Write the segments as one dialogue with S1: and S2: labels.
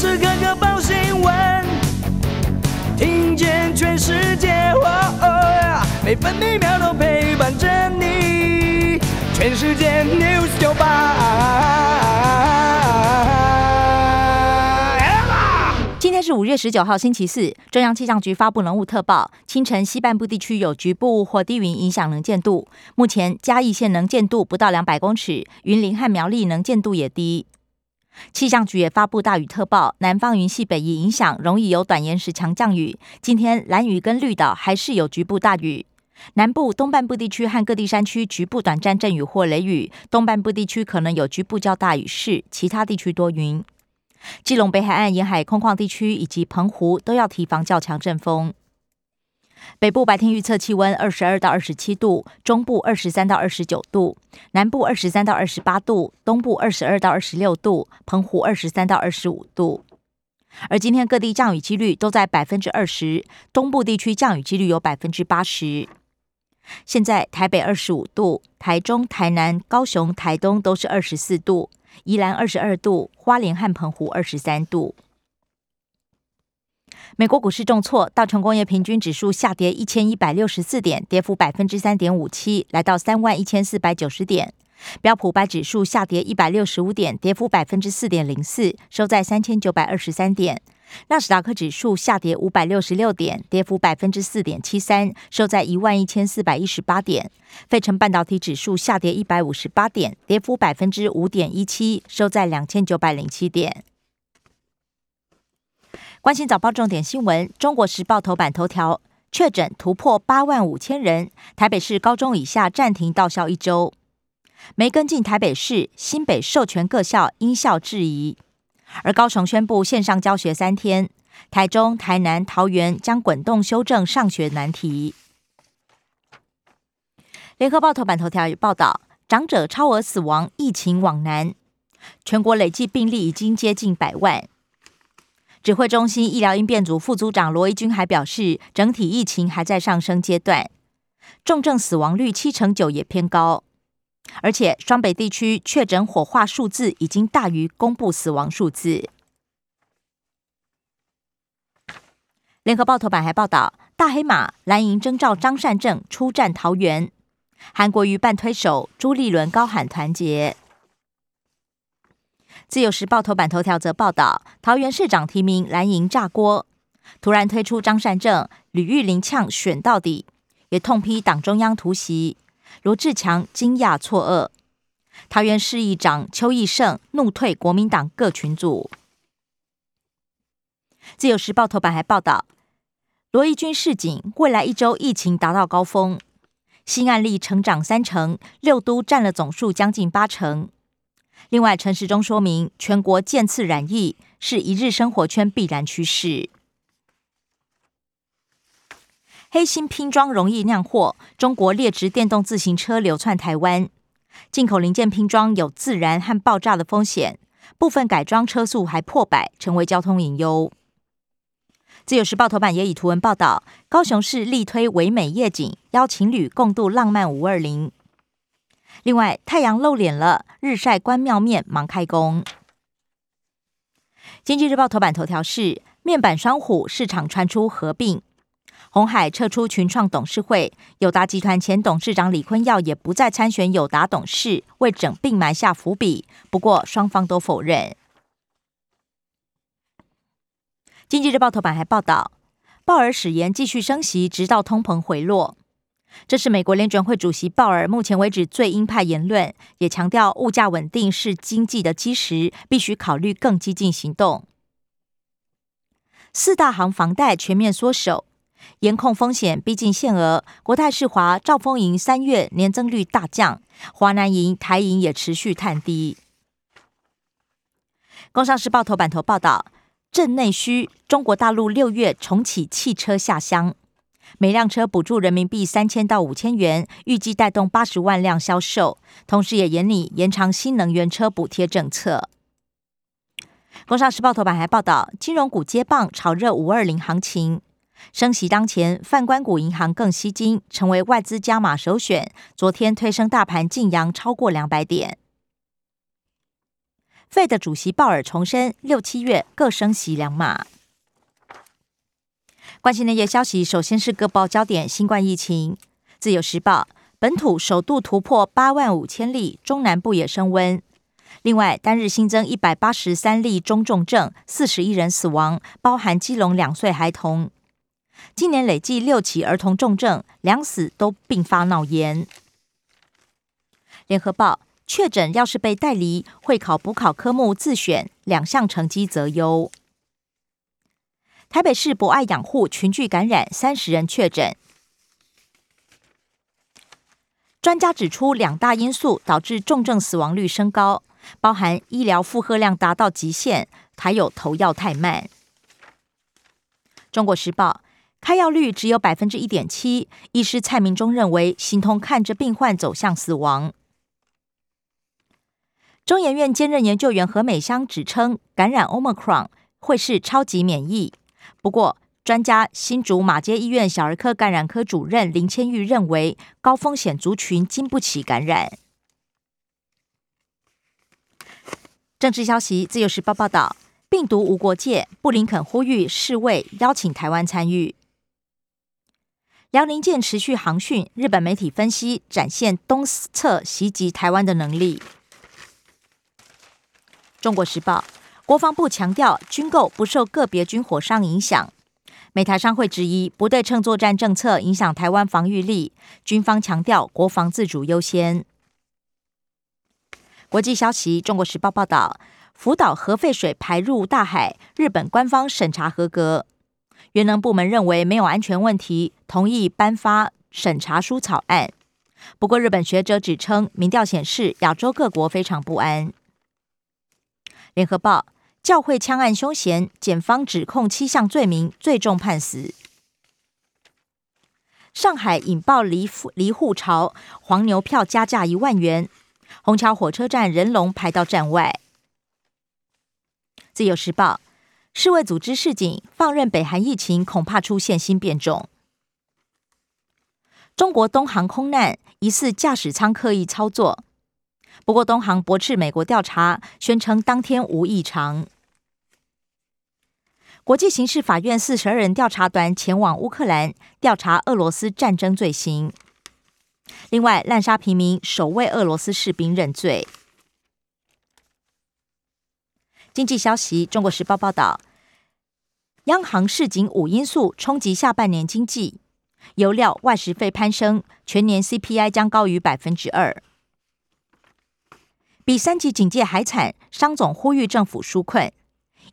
S1: 时刻刻报新闻，听见全世界，哦哦，每分每秒都陪伴着你。全世界 News 九八。
S2: 今天是五月十九号，星期四。中央气象局发布浓雾特报，清晨西半部地区有局部或低云影响能见度。目前嘉义县能见度不到两百公尺，云林和苗栗能见度也低。气象局也发布大雨特报，南方云系北移影响，容易有短延时强降雨。今天蓝屿跟绿岛还是有局部大雨，南部东半部地区和各地山区局部短暂阵雨或雷雨，东半部地区可能有局部较大雨势，其他地区多云。基隆北海岸沿海空旷地区以及澎湖都要提防较强阵风。北部白天预测气温二十二到二十七度，中部二十三到二十九度，南部二十三到二十八度，东部二十二到二十六度，澎湖二十三到二十五度。而今天各地降雨几率都在百分之二十，东部地区降雨几率有百分之八十。现在台北二十五度，台中、台南、高雄、台东都是二十四度。宜兰二十二度，花莲和澎湖二十三度。美国股市重挫，道琼工业平均指数下跌一千一百六十四点，跌幅百分之三点五七，来到三万一千四百九十点。标普百指数下跌一百六十五点，跌幅百分之四点零四，收在三千九百二十三点。纳斯达克指数下跌五百六十六点，跌幅百分之四点七三，收在一万一千四百一十八点。费城半导体指数下跌一百五十八点，跌幅百分之五点一七，收在两千九百零七点。关心早报重点新闻，《中国时报》头版头条：确诊突破八万五千人，台北市高中以下暂停到校一周。没跟进台北市、新北授权各校因校质疑。而高雄宣布线上教学三天，台中、台南、桃园将滚动修正上学难题。联合报头版头条也报道，长者超额死亡，疫情往南，全国累计病例已经接近百万。指挥中心医疗应变组副组长罗一军还表示，整体疫情还在上升阶段，重症死亡率七成九也偏高。而且，双北地区确诊火化数字已经大于公布死亡数字。联合报头版还报道，大黑马蓝营征召张善政出战桃园，韩国瑜半推手朱立伦高喊团结。自由时报头版头条则报道，桃园市长提名蓝营炸锅，突然推出张善政，吕玉玲呛选到底，也痛批党中央突袭。罗志强惊讶错愕，桃园市议长邱奕胜怒退国民党各群组。自由时报头版还报道，罗一军示警，未来一周疫情达到高峰，新案例成长三成，六都占了总数将近八成。另外，陈时中说明，全国渐次染疫是一日生活圈必然趋势。黑心拼装容易酿祸，中国劣质电动自行车流窜台湾，进口零件拼装有自燃和爆炸的风险，部分改装车速还破百，成为交通隐忧。自由时报头版也以图文报道，高雄市力推唯美夜景，邀情侣共度浪漫五二零。另外，太阳露脸了，日晒关庙面忙开工。经济日报头版头条是面板双虎市场传出合并。鸿海撤出群创董事会，友达集团前董事长李坤耀也不再参选友达董事，为整并埋下伏笔。不过双方都否认。经济日报头版还报道，鲍尔誓言继续升息，直到通膨回落。这是美国联准会主席鲍尔目前为止最鹰派言论，也强调物价稳定是经济的基石，必须考虑更激进行动。四大行房贷全面缩手。严控风险，逼近限额。国泰世华、兆丰银三月年增率大降，华南银、台银也持续探低。工商时报头版头报道：镇内需，中国大陆六月重启汽车下乡，每辆车补助人民币三千到五千元，预计带动八十万辆销售，同时也研拟延长新能源车补贴政策。工商时报头版还报道：金融股接棒，炒热五二零行情。升息当前，泛关股银行更吸金，成为外资加码首选。昨天推升大盘劲扬超过两百点。Fed 主席鲍尔重申，六七月各升息两码。关心内页消息，首先是各报焦点：新冠疫情。自由时报本土首度突破八万五千例，中南部也升温。另外，单日新增一百八十三例中重症，四十一人死亡，包含基隆两岁孩童。今年累计六起儿童重症，两死都并发脑炎。联合报确诊要是被带离，会考补考科目自选，两项成绩择优。台北市博爱养护群聚感染，三十人确诊。专家指出，两大因素导致重症死亡率升高，包含医疗负荷量达到极限，还有投药太慢。中国时报开药率只有百分之一点七，医师蔡明忠认为，形同看着病患走向死亡。中研院兼任研究员何美香指称，感染 Omicron 会是超级免疫。不过，专家新竹马街医院小儿科感染科主任林千玉认为，高风险族群经不起感染。政治消息，自由时报报道，病毒无国界，布林肯呼吁世卫邀请台湾参与。辽宁舰持续航训，日本媒体分析展现东侧袭击台湾的能力。中国时报。国防部强调，军购不受个别军火商影响。美台商会质疑不对称作战政策影响台湾防御力，军方强调国防自主优先。国际消息，中国时报报道，福岛核废水排入大海，日本官方审查合格，原能部门认为没有安全问题，同意颁发审查书草案。不过，日本学者指称，民调显示亚洲各国非常不安。联合报。教会枪案凶嫌，检方指控七项罪名，最重判死。上海引爆离离沪潮，黄牛票加价一万元，虹桥火车站人龙排到站外。自由时报，世卫组织示警，放任北韩疫情恐怕出现新变种。中国东航空难，疑似驾驶舱刻意操作。不过，东航驳斥美国调查，宣称当天无异常。国际刑事法院四十二人调查团前往乌克兰调查俄罗斯战争罪行。另外，滥杀平民首位俄罗斯士兵认罪。经济消息，《中国时报》报道，央行市井五因素冲击下半年经济，油料、外食费攀升，全年 CPI 将高于百分之二。比三级警戒还惨，商总呼吁政府纾困。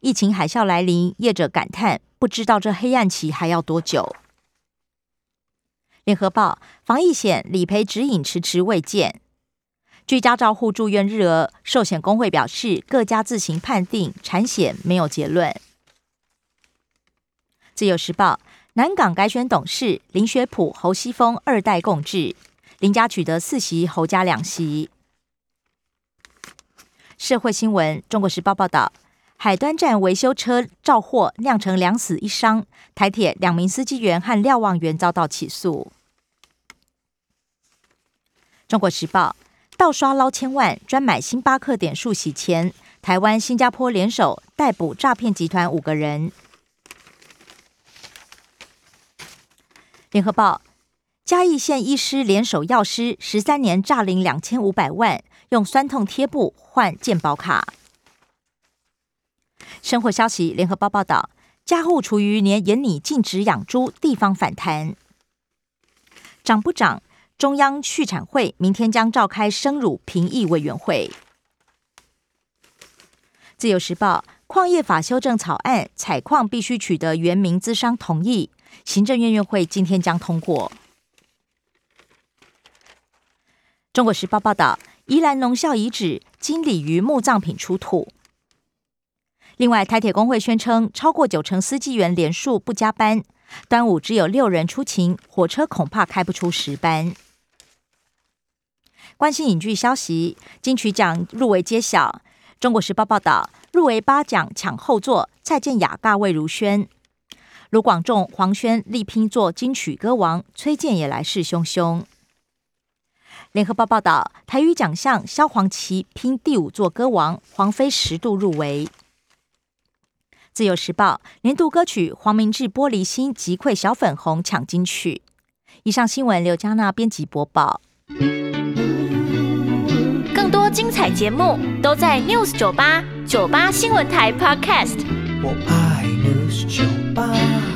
S2: 疫情海啸来临，业者感叹不知道这黑暗期还要多久。联合报防疫险理赔指引迟迟未见，居家照护住院日额，寿险公会表示各家自行判定，产险没有结论。自由时报南港改选董事林学普、侯西峰二代共治，林家取得四席，侯家两席。社会新闻：中国时报报道，海端站维修车肇祸酿成两死一伤，台铁两名司机员和瞭望员遭到起诉。中国时报：盗刷捞千万，专买星巴克点数洗钱，台湾、新加坡联手逮捕诈骗集团五个人。联合报：嘉义县医师联手药师，十三年诈领两千五百万。用酸痛贴布换健保卡。生活消息：联合报报道，家户厨余年严拟禁止养猪，地方反弹。涨不涨？中央畜产会明天将召开生乳评议委员会。自由时报：矿业法修正草案，采矿必须取得原民资商同意，行政院院会今天将通过。中国时报报道。宜兰农校遗址金鲤鱼墓葬品出土。另外，台铁工会宣称，超过九成司机员连数不加班。端午只有六人出勤，火车恐怕开不出十班。关心影剧消息，金曲奖入围揭晓。中国时报报道，入围八奖抢后座，蔡健雅尬魏如萱，卢广仲、黄轩力拼做金曲歌王，崔健也来势汹汹。联合报报道，台语奖项萧煌奇拼第五座歌王，黄妃十度入围。自由时报年度歌曲黄明志《玻璃心》击溃小粉红抢金曲。以上新闻刘嘉娜编辑播报。
S3: 更多精彩节目都在 News 九八九八新闻台 Podcast。
S1: 我爱 News 九八。